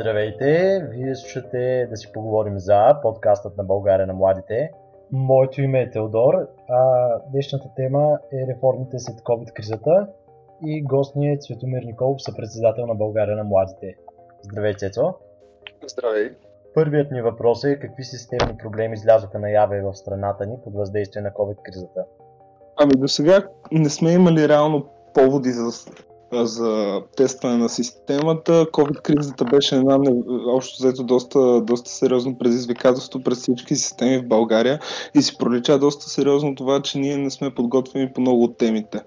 Здравейте! Вие слушате да си поговорим за подкастът на България на младите. Моето име е Теодор, а днешната тема е реформите след COVID-кризата и гост ни е Цветомир Николов, съпредседател на България на младите. Здравей, Цецо! Здравей! Първият ни въпрос е какви системни проблеми излязоха наяве в страната ни под въздействие на COVID-кризата? Ами до сега не сме имали реално поводи за за тестване на системата. COVID-кризата беше една общо взето доста, доста сериозно предизвикателство през всички системи в България и си пролича доста сериозно това, че ние не сме подготвени по много от темите.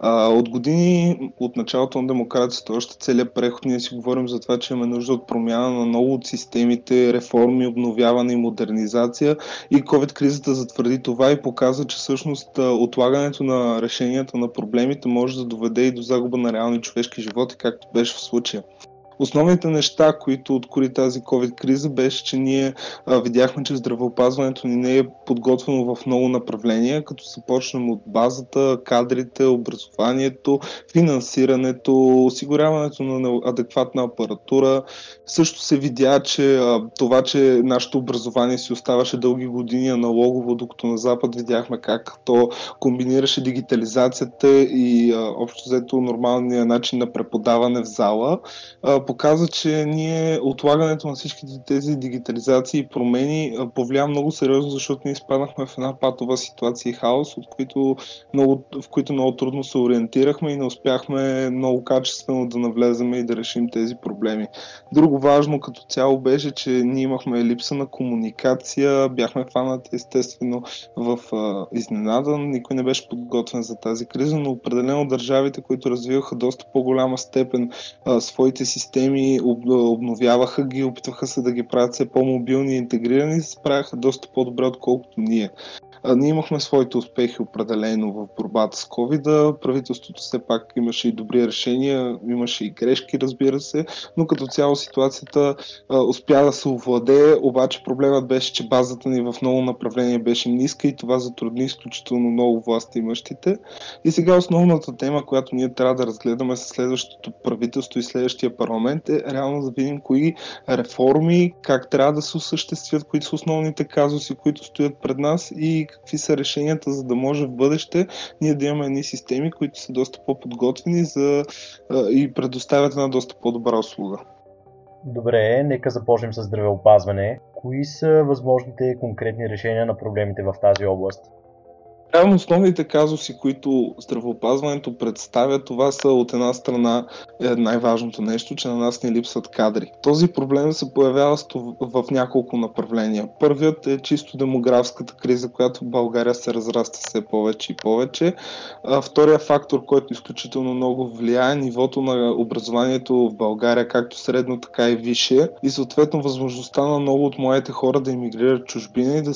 А, от години, от началото на демокрацията, още целият преход, ние си говорим за това, че имаме нужда от промяна на много от системите, реформи, обновяване и модернизация. И COVID-кризата затвърди това и показа, че всъщност отлагането на решенията на проблемите може да доведе и до загуба на реални човешки животи, както беше в случая. Основните неща, които откори тази COVID-криза, беше, че ние а, видяхме, че здравеопазването ни не е подготвено в много направления, като започнем от базата, кадрите, образованието, финансирането, осигуряването на адекватна апаратура. Също се видя, че а, това, че нашето образование си оставаше дълги години аналогово, докато на Запад видяхме как то комбинираше дигитализацията и а, общо взето нормалния начин на преподаване в зала, а, показва, че ние отлагането на всичките тези дигитализации и промени повлия много сериозно, защото ние изпаднахме в една патова ситуация и хаос, от които много, в които много трудно се ориентирахме и не успяхме много качествено да навлеземе и да решим тези проблеми. Друго важно като цяло беше, че ние имахме липса на комуникация, бяхме фанати естествено в а, изненада, никой не беше подготвен за тази криза, но определено държавите, които развиваха доста по-голяма степен а, своите системи, системи, обновяваха ги, опитваха се да ги правят все по-мобилни и интегрирани се справяха доста по-добре, отколкото ние. А, ние имахме своите успехи определено в борбата с COVID. Правителството все пак имаше и добри решения, имаше и грешки, разбира се, но като цяло ситуацията а, успя да се овладее, обаче проблемът беше, че базата ни в много направления беше ниска и това затрудни изключително много власти имащите. И сега основната тема, която ние трябва да разгледаме с следващото правителство и следващия парламент е реално да видим кои реформи, как трябва да се осъществят, кои са основните казуси, които стоят пред нас и какви са решенията, за да може в бъдеще ние да имаме едни системи, които са доста по-подготвени за, и предоставят една доста по-добра услуга. Добре, нека започнем с здравеопазване. Кои са възможните конкретни решения на проблемите в тази област? Реално основните казуси, които здравеопазването представя, това са от една страна е най-важното нещо, че на нас не липсват кадри. Този проблем се появява в няколко направления. Първият е чисто демографската криза, която в България се разраства все повече и повече. Втория фактор, който изключително много влияе, е нивото на образованието в България, както средно, така и висше и съответно възможността на много от моите хора да емигрират чужбина и да,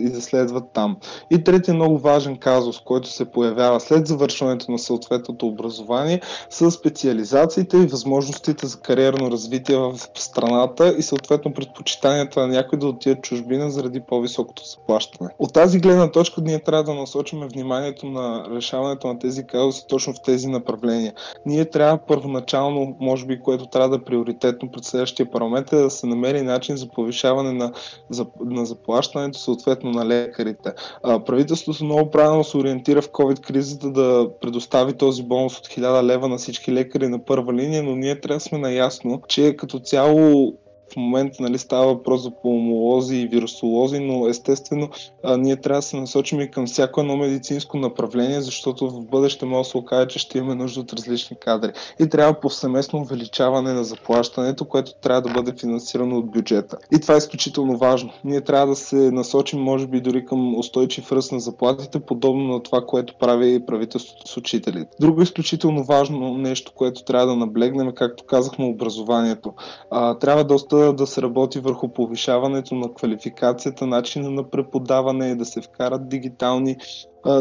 и да следват там. И третия много важен важен казус, който се появява след завършването на съответното образование, са специализациите и възможностите за кариерно развитие в страната и съответно предпочитанията на някой да отидат чужбина заради по-високото заплащане. От тази гледна точка ние трябва да насочим вниманието на решаването на тези казуси точно в тези направления. Ние трябва първоначално, може би, което трябва да е приоритетно пред следващия парламент е да се намери начин за повишаване на, за, на заплащането съответно на лекарите. А, правителството много правилно се ориентира в COVID-кризата да предостави този бонус от 1000 лева на всички лекари на първа линия, но ние трябва да сме наясно, че като цяло в момента нали, става въпрос за пулмолози и вирусолози, но естествено а, ние трябва да се насочим и към всяко едно медицинско направление, защото в бъдеще може да се окаже, че ще имаме нужда от различни кадри. И трябва повсеместно увеличаване на заплащането, което трябва да бъде финансирано от бюджета. И това е изключително важно. Ние трябва да се насочим, може би, дори към устойчив ръст на заплатите, подобно на това, което прави правителството с учителите. Друго изключително важно нещо, което трябва да наблегнем, както казахме, образованието. А, трябва доста да се работи върху повишаването на квалификацията, начина на преподаване, да се вкарат дигитални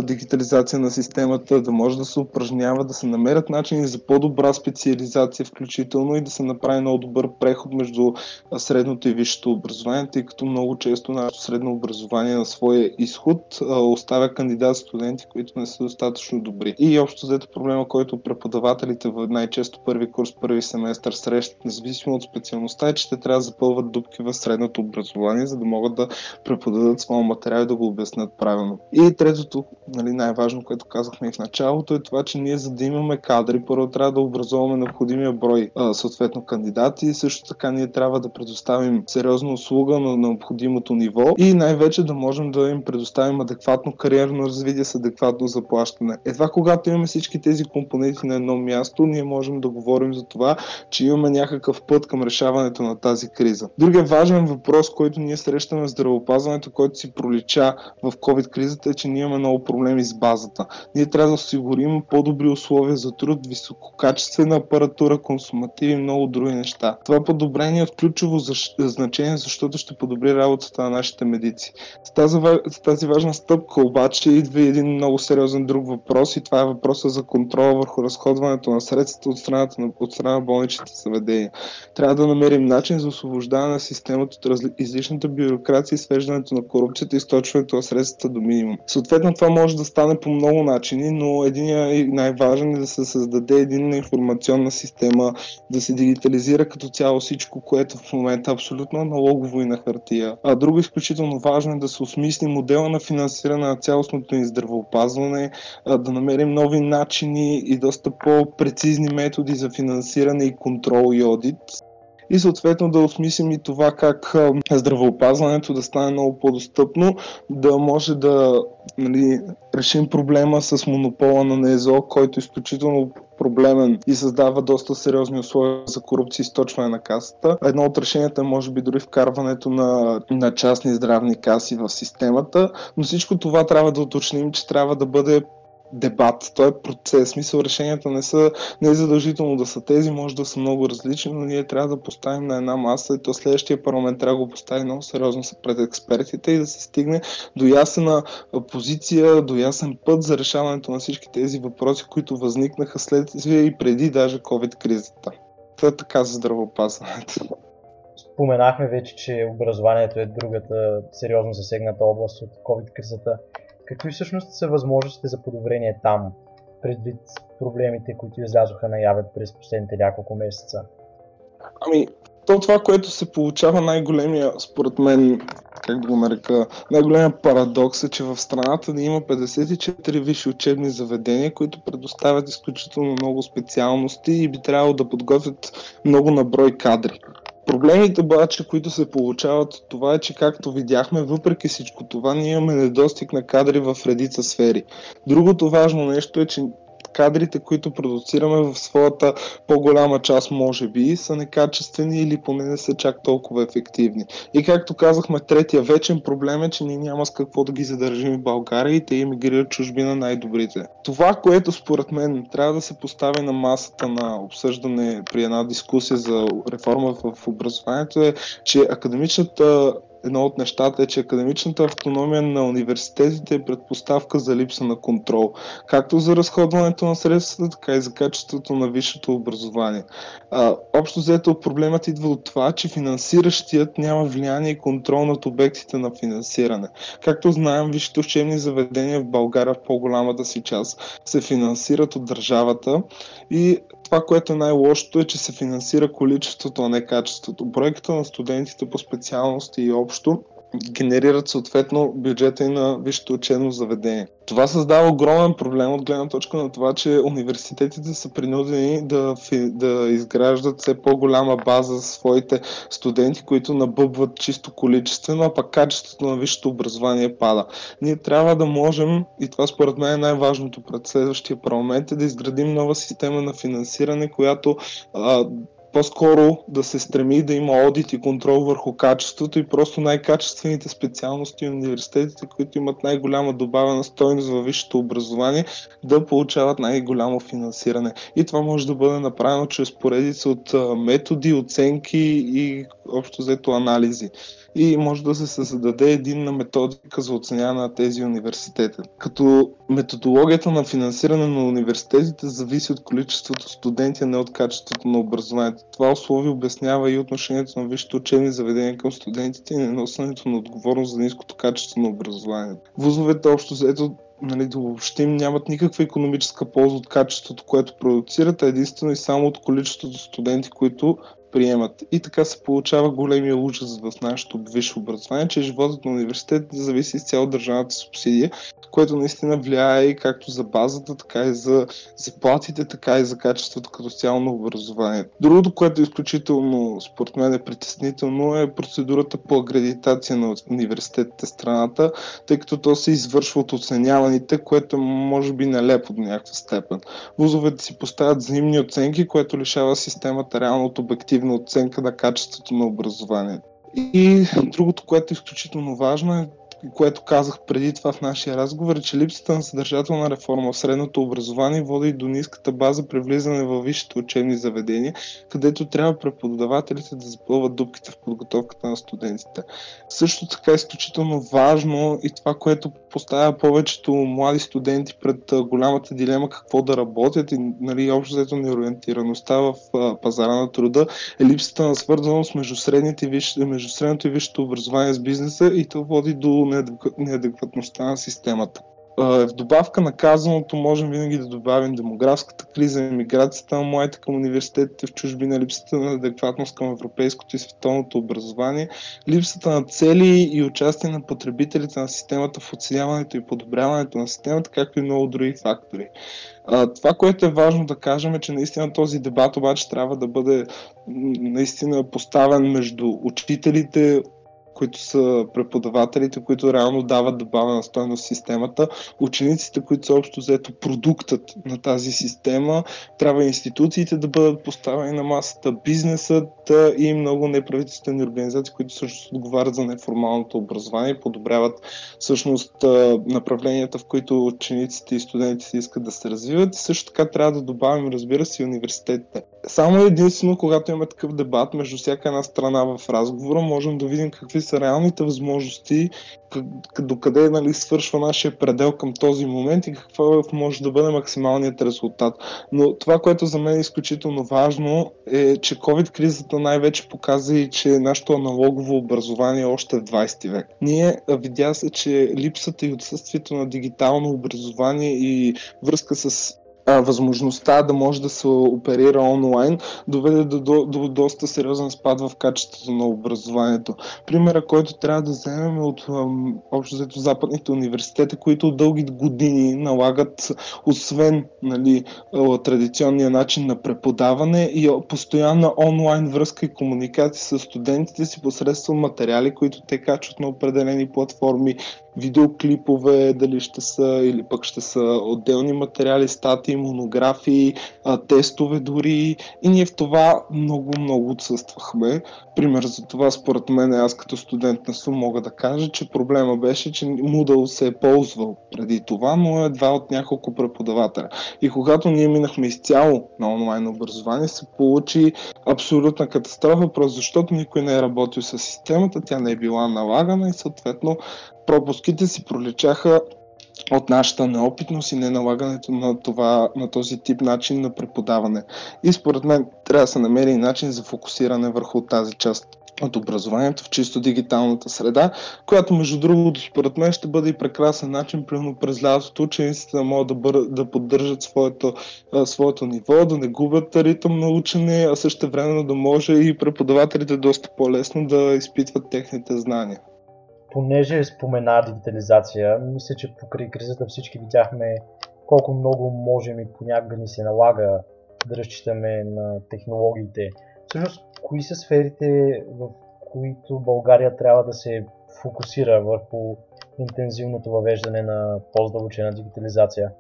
дигитализация на системата, да може да се упражнява, да се намерят начини за по-добра специализация, включително и да се направи много добър преход между средното и висшето образование, тъй като много често нашето средно образование на своя изход оставя кандидат студенти, които не са достатъчно добри. И общо взето проблема, който преподавателите в най-често първи курс, първи семестър срещат, независимо от специалността, е, че те трябва да запълват дупки в средното образование, за да могат да преподадат своя материал и да го обяснят правилно. И третото, нали, най-важно, което казахме и в началото, е това, че ние за да имаме кадри, първо трябва да образуваме необходимия брой а, съответно кандидати и също така ние трябва да предоставим сериозна услуга на необходимото ниво и най-вече да можем да им предоставим адекватно кариерно развитие с адекватно заплащане. Едва когато имаме всички тези компоненти на едно място, ние можем да говорим за това, че имаме някакъв път към решаването на тази криза. Другия важен въпрос, който ние срещаме в здравеопазването, който си пролича в COVID-кризата е, че ние имаме много проблеми с базата. Ние трябва да осигурим по-добри условия за труд, висококачествена апаратура, консумативи и много други неща. Това подобрение е от ключово значение, защото ще подобри работата на нашите медици. С тази, с тази важна стъпка обаче идва един много сериозен друг въпрос и това е въпроса за контрола върху разходването на средствата от страна, от страна на болничните заведения. Трябва да намерим начин за освобождаване на системата от разли... излишната бюрокрация и свеждането на корупцията и източването на средствата до минимум. Съответно, това може да стане по много начини, но един най-важен е да се създаде един информационна система, да се дигитализира като цяло всичко, което в момента е абсолютно аналогово и на хартия. А друго изключително важно е да се осмисли модела на финансиране на цялостното ни здравеопазване, да намерим нови начини и доста по-прецизни методи за финансиране и контрол и одит и съответно да осмислим и това как здравеопазването да стане много по-достъпно, да може да нали, решим проблема с монопола на НЕЗО, който е изключително проблемен и създава доста сериозни условия за корупция и източване на касата. Едно от решенията е може би дори вкарването на, на частни здравни каси в системата, но всичко това трябва да уточним, че трябва да бъде дебат, той е процес. Смисъл решенията не са не е задължително да са тези, може да са много различни, но ние трябва да поставим на една маса и то следващия парламент трябва да го постави много сериозно пред експертите и да се стигне до ясна позиция, до ясен път за решаването на всички тези въпроси, които възникнаха след и преди даже COVID-кризата. Това е така за здравеопазването. Споменахме вече, че образованието е другата сериозно засегната област от COVID-кризата. Какви всъщност са възможностите за подобрение там, предвид проблемите, които излязоха наяве през последните няколко месеца? Ами, то това, което се получава най-големия, според мен, как да го нарека, най-големия парадокс е, че в страната ни има 54 висши учебни заведения, които предоставят изключително много специалности и би трябвало да подготвят много наброй кадри. Проблемите обаче, които се получават от това е, че както видяхме, въпреки всичко това, ние имаме недостиг на кадри в редица сфери. Другото важно нещо е, че кадрите, които продуцираме в своята по-голяма част, може би, са некачествени или поне не са чак толкова ефективни. И както казахме, третия вечен проблем е, че ние няма с какво да ги задържим в България и те иммигрират чужбина най-добрите. Това, което според мен трябва да се постави на масата на обсъждане при една дискусия за реформа в образованието е, че академичната едно от нещата е, че академичната автономия на университетите е предпоставка за липса на контрол, както за разходването на средствата, така и за качеството на висшето образование. А, общо взето проблемът идва от това, че финансиращият няма влияние и контрол над обектите на финансиране. Както знаем, висшите учебни заведения в България в по-голямата си част се финансират от държавата и това, което е най-лошото е, че се финансира количеството, а не качеството. Проекта на студентите по специалности и общо генерират съответно бюджета и на висшето учебно заведение. Това създава огромен проблем от гледна точка на това, че университетите са принудени да, да изграждат все по-голяма база за своите студенти, които набъбват чисто количествено, а пък качеството на висшето образование пада. Ние трябва да можем, и това според мен е най-важното пред следващия парламент, е да изградим нова система на финансиране, която а, по-скоро да се стреми да има одит и контрол върху качеството и просто най-качествените специалности и университетите, които имат най-голяма добавена стойност във висшето образование, да получават най-голямо финансиране. И това може да бъде направено чрез поредица от методи, оценки и общо взето анализи и може да се създаде единна методика за оценяване на тези университети. Като методологията на финансиране на университетите зависи от количеството студенти, а не от качеството на образованието. Това условие обяснява и отношението на висшето учебни заведения към студентите и неносенето на отговорност за ниското качество на образованието. Вузовете общо заето нали, да въобще нямат никаква економическа полза от качеството, което продуцират, а единствено и само от количеството студенти, които приемат. И така се получава големия ужас в нашето висше образование, че животът на университетите зависи изцяло от държавната субсидия, което наистина влияе и както за базата, така и за заплатите, така и за качеството като цяло на образованието. Другото, което е изключително, според мен е притеснително, е процедурата по акредитация на университетите страната, тъй като то се извършва от оценяваните, което може би нелепо до някаква степен. Вузовете си поставят взаимни оценки, което лишава системата реално от обективна оценка на качеството на образованието. И другото, което е изключително важно е което казах преди това в нашия разговор, е, че липсата на съдържателна реформа в средното образование води до ниската база при влизане в висшите учебни заведения, където трябва преподавателите да запълват дупките в подготовката на студентите. Също така е изключително важно и това, което поставя повечето млади студенти пред голямата дилема какво да работят и нали, общо взето неориентираността в пазара на труда е липсата на свързаност между, средните, между средното и висшето образование с бизнеса и то води до неадекватността на системата. В добавка на казаното можем винаги да добавим демографската криза, емиграцията на младите към университетите в чужбина, липсата на адекватност към европейското и световното образование, липсата на цели и участие на потребителите на системата в оценяването и подобряването на системата, както и много други фактори. това, което е важно да кажем е, че наистина този дебат обаче трябва да бъде наистина поставен между учителите, които са преподавателите, които реално дават добавена стойност в системата, учениците, които са общо взето продуктът на тази система, трябва институциите да бъдат поставени на масата, бизнесът и много неправителствени организации, които също отговарят за неформалното образование подобряват всъщност направленията, в които учениците и студентите искат да се развиват. Също така трябва да добавим, разбира се, и университетите. Само единствено, когато имаме такъв дебат между всяка една страна в разговора, можем да видим какви са реалните възможности, докъде нали, свършва нашия предел към този момент и какво може да бъде максималният резултат. Но това, което за мен е изключително важно е, че COVID-кризата най-вече показа и, че нашето аналогово образование е още в 20 век. Ние видя се, че липсата и отсъствието на дигитално образование и връзка с а, възможността да може да се оперира онлайн доведе до, до, до доста сериозен спад в качеството на образованието. Примера, който трябва да вземем е от общо взето западните университети, които дълги години налагат, освен нали, традиционния начин на преподаване и постоянна онлайн връзка и комуникация с студентите си посредством материали, които те качват на определени платформи, видеоклипове, дали ще са или пък ще са отделни материали, статии, монографии, тестове дори. И ние в това много, много отсъствахме. Пример за това, според мен, аз като студент на СУ мога да кажа, че проблема беше, че Moodle се е ползвал преди това, но е два от няколко преподавателя. И когато ние минахме изцяло на онлайн образование, се получи абсолютна катастрофа, просто защото никой не е работил с системата, тя не е била налагана и съответно пропуските си проличаха от нашата неопитност и неналагането на, това, на този тип начин на преподаване. И според мен трябва да се намери начин за фокусиране върху тази част от образованието в чисто дигиталната среда, която между другото според мен ще бъде и прекрасен начин, примерно през лятото учениците да могат да, бър... да поддържат своето, своето ниво, да не губят ритъм на учене, а също времено да може и преподавателите доста по-лесно да изпитват техните знания понеже спомена дигитализация, мисля, че покрай кризата всички видяхме колко много можем и понякога ни се налага да разчитаме на технологиите. Всъщност, кои са сферите, в които България трябва да се фокусира върху интензивното въвеждане на по-здълбочена дигитализация?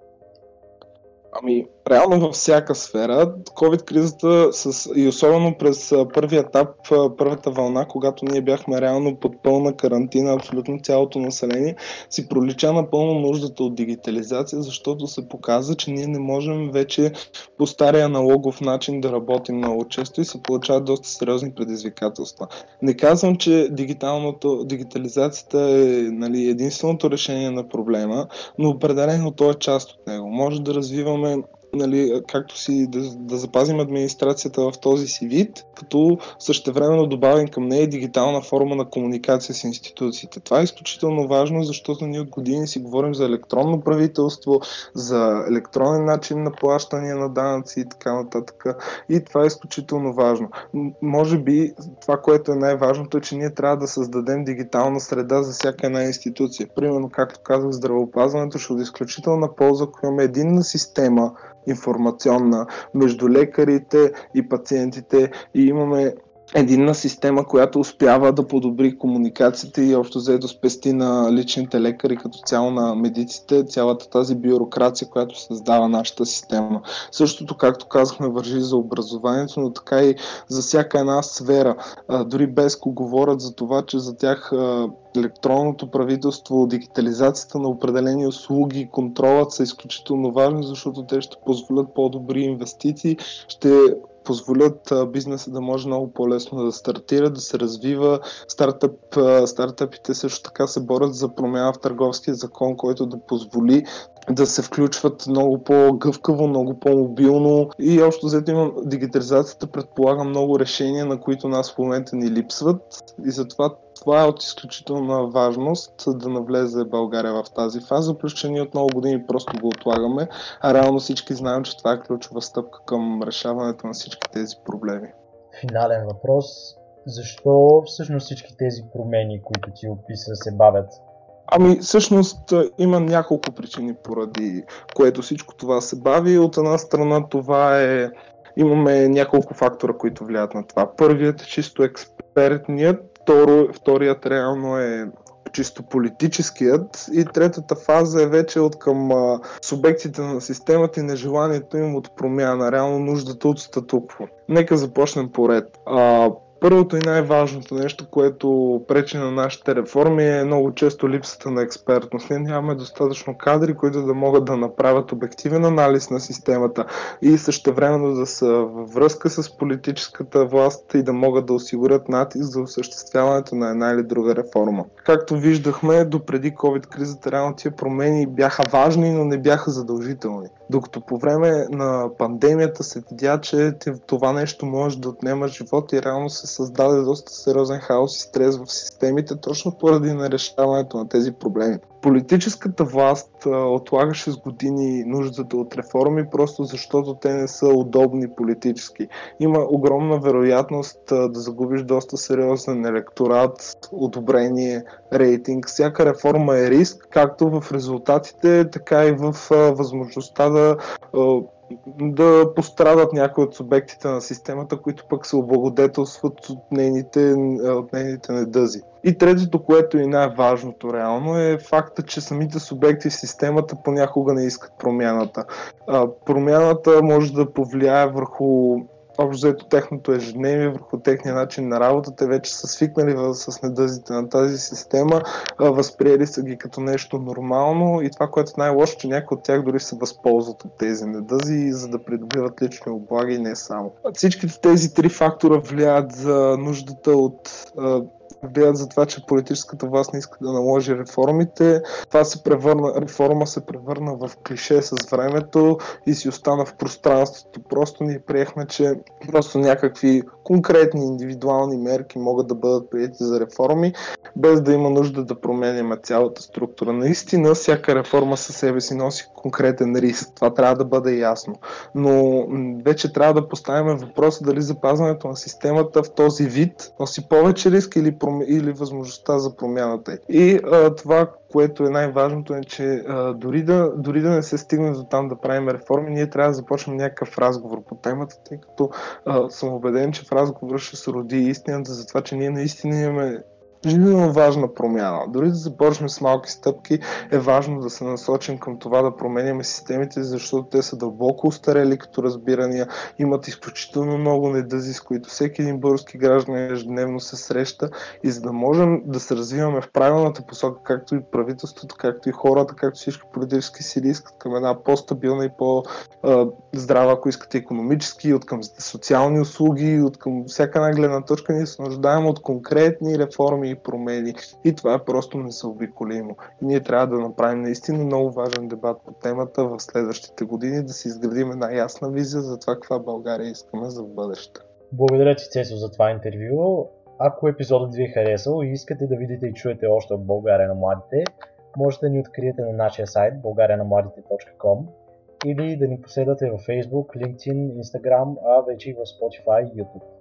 Ами, реално във всяка сфера, COVID-кризата с, и особено през първи етап, първата вълна, когато ние бяхме реално под пълна карантина, абсолютно цялото население, си пролича напълно нуждата от дигитализация, защото се показа, че ние не можем вече по стария аналогов начин да работим много често и се получават доста сериозни предизвикателства. Не казвам, че дигитализацията е нали, единственото решение на проблема, но определено то е част от него. Може да развиваме gentlemen. Нали, както си да, да запазим администрацията в този си вид, като същевременно добавим към нея дигитална форма на комуникация с институциите. Това е изключително важно, защото ние от години си говорим за електронно правителство, за електронен начин на плащане на данъци и така нататък. И това е изключително важно. Може би това, което е най-важното е, че ние трябва да създадем дигитална среда за всяка една институция. Примерно, както казах, здравеопазването ще е изключителна полза, ако имаме единна система, информационна между лекарите и пациентите. И имаме единна система, която успява да подобри комуникацията и общо взе да спести на личните лекари, като цяло на медиците, цялата тази бюрокрация, която създава нашата система. Същото, както казахме, вържи за образованието, но така и за всяка една сфера. Дори без говорят за това, че за тях електронното правителство, дигитализацията на определени услуги, контролът са изключително важни, защото те ще позволят по-добри инвестиции, ще позволят бизнеса да може много по-лесно да стартира, да се развива. Стартъп, стартъпите също така се борят за промяна в търговския закон, който да позволи да се включват много по-гъвкаво, много по-мобилно и общо взето имам дигитализацията предполага много решения, на които нас в момента ни липсват и затова това е от изключителна важност да навлезе България в тази фаза, плюс че ние от много години просто го отлагаме, а реално всички знаем, че това е ключова стъпка към решаването на всички тези проблеми. Финален въпрос. Защо всъщност всички тези промени, които ти описа, се бавят? Ами, всъщност има няколко причини, поради което всичко това се бави. От една страна това е имаме няколко фактора, които влияят на това. Първият е чисто експертният, Второ, вторият реално е чисто политическият и третата фаза е вече от към а, субектите на системата и нежеланието им от промяна, реално нуждата от статукво. Нека започнем поред. А, Първото и най-важното нещо, което пречи на нашите реформи е много често липсата на експертност. Ние нямаме достатъчно кадри, които да могат да направят обективен анализ на системата и същевременно да са във връзка с политическата власт и да могат да осигурят натиск за осъществяването на една или друга реформа. Както виждахме, допреди COVID-кризата, реално тия промени бяха важни, но не бяха задължителни. Докато по време на пандемията се видя, че това нещо може да отнема живот и реално се създаде доста сериозен хаос и стрес в системите, точно поради нерешаването на тези проблеми. Политическата власт отлагаше с години нуждата от реформи, просто защото те не са удобни политически. Има огромна вероятност да загубиш доста сериозен електорат, одобрение, рейтинг. Всяка реформа е риск, както в резултатите, така и в възможността да да пострадат някои от субектите на системата, които пък се облагодетелстват от нейните, от нейните недъзи. И третото, което е най-важното реално е факта, че самите субекти в системата понякога не искат промяната. промяната може да повлияе върху общо взето техното ежедневие, върху техния начин на работа. Те вече са свикнали с недъзите на тази система, възприели са ги като нещо нормално и това, което е най-лошо, че някои от тях дори се възползват от тези недъзи, за да придобиват лични облаги и не само. Всичките тези три фактора влияят за нуждата от гледат за това, че политическата власт не иска да наложи реформите. Това се превърна, реформа се превърна в клише с времето и си остана в пространството. Просто ние приехме, че просто някакви конкретни индивидуални мерки могат да бъдат прияти за реформи, без да има нужда да променяме цялата структура. Наистина, всяка реформа със себе си носи конкретен риск. Това трябва да бъде ясно. Но вече трябва да поставим въпроса дали запазването на системата в този вид носи повече риск или, или възможността за промяната. И а, това, което е най-важното е, че а, дори, да, дори да не се стигне до там да правим реформи, ние трябва да започнем някакъв разговор по темата, тъй като а, съм убеден, че в разговора ще се роди истината за това, че ние наистина имаме жизненно важна промяна. Дори да започнем с малки стъпки, е важно да се насочим към това да променяме системите, защото те са дълбоко устарели като разбирания, имат изключително много недъзи, с които всеки един български граждан ежедневно се среща и за да можем да се развиваме в правилната посока, както и правителството, както и хората, както всички политически сили искат към една по-стабилна и по-здрава, ако искате, економически, от към социални услуги, от към всяка една гледна точка, ние се нуждаем от конкретни реформи и промени. И това е просто незаобиколимо. И ние трябва да направим наистина много важен дебат по темата в следващите години, да си изградим една ясна визия за това каква България искаме за бъдеще. Благодаря ти, Цесо, за това интервю. Ако епизодът ви е харесал и искате да видите и чуете още от България на младите, можете да ни откриете на нашия сайт bulgarianamladите.com или да ни последвате във Facebook, LinkedIn, Instagram, а вече и в Spotify и YouTube.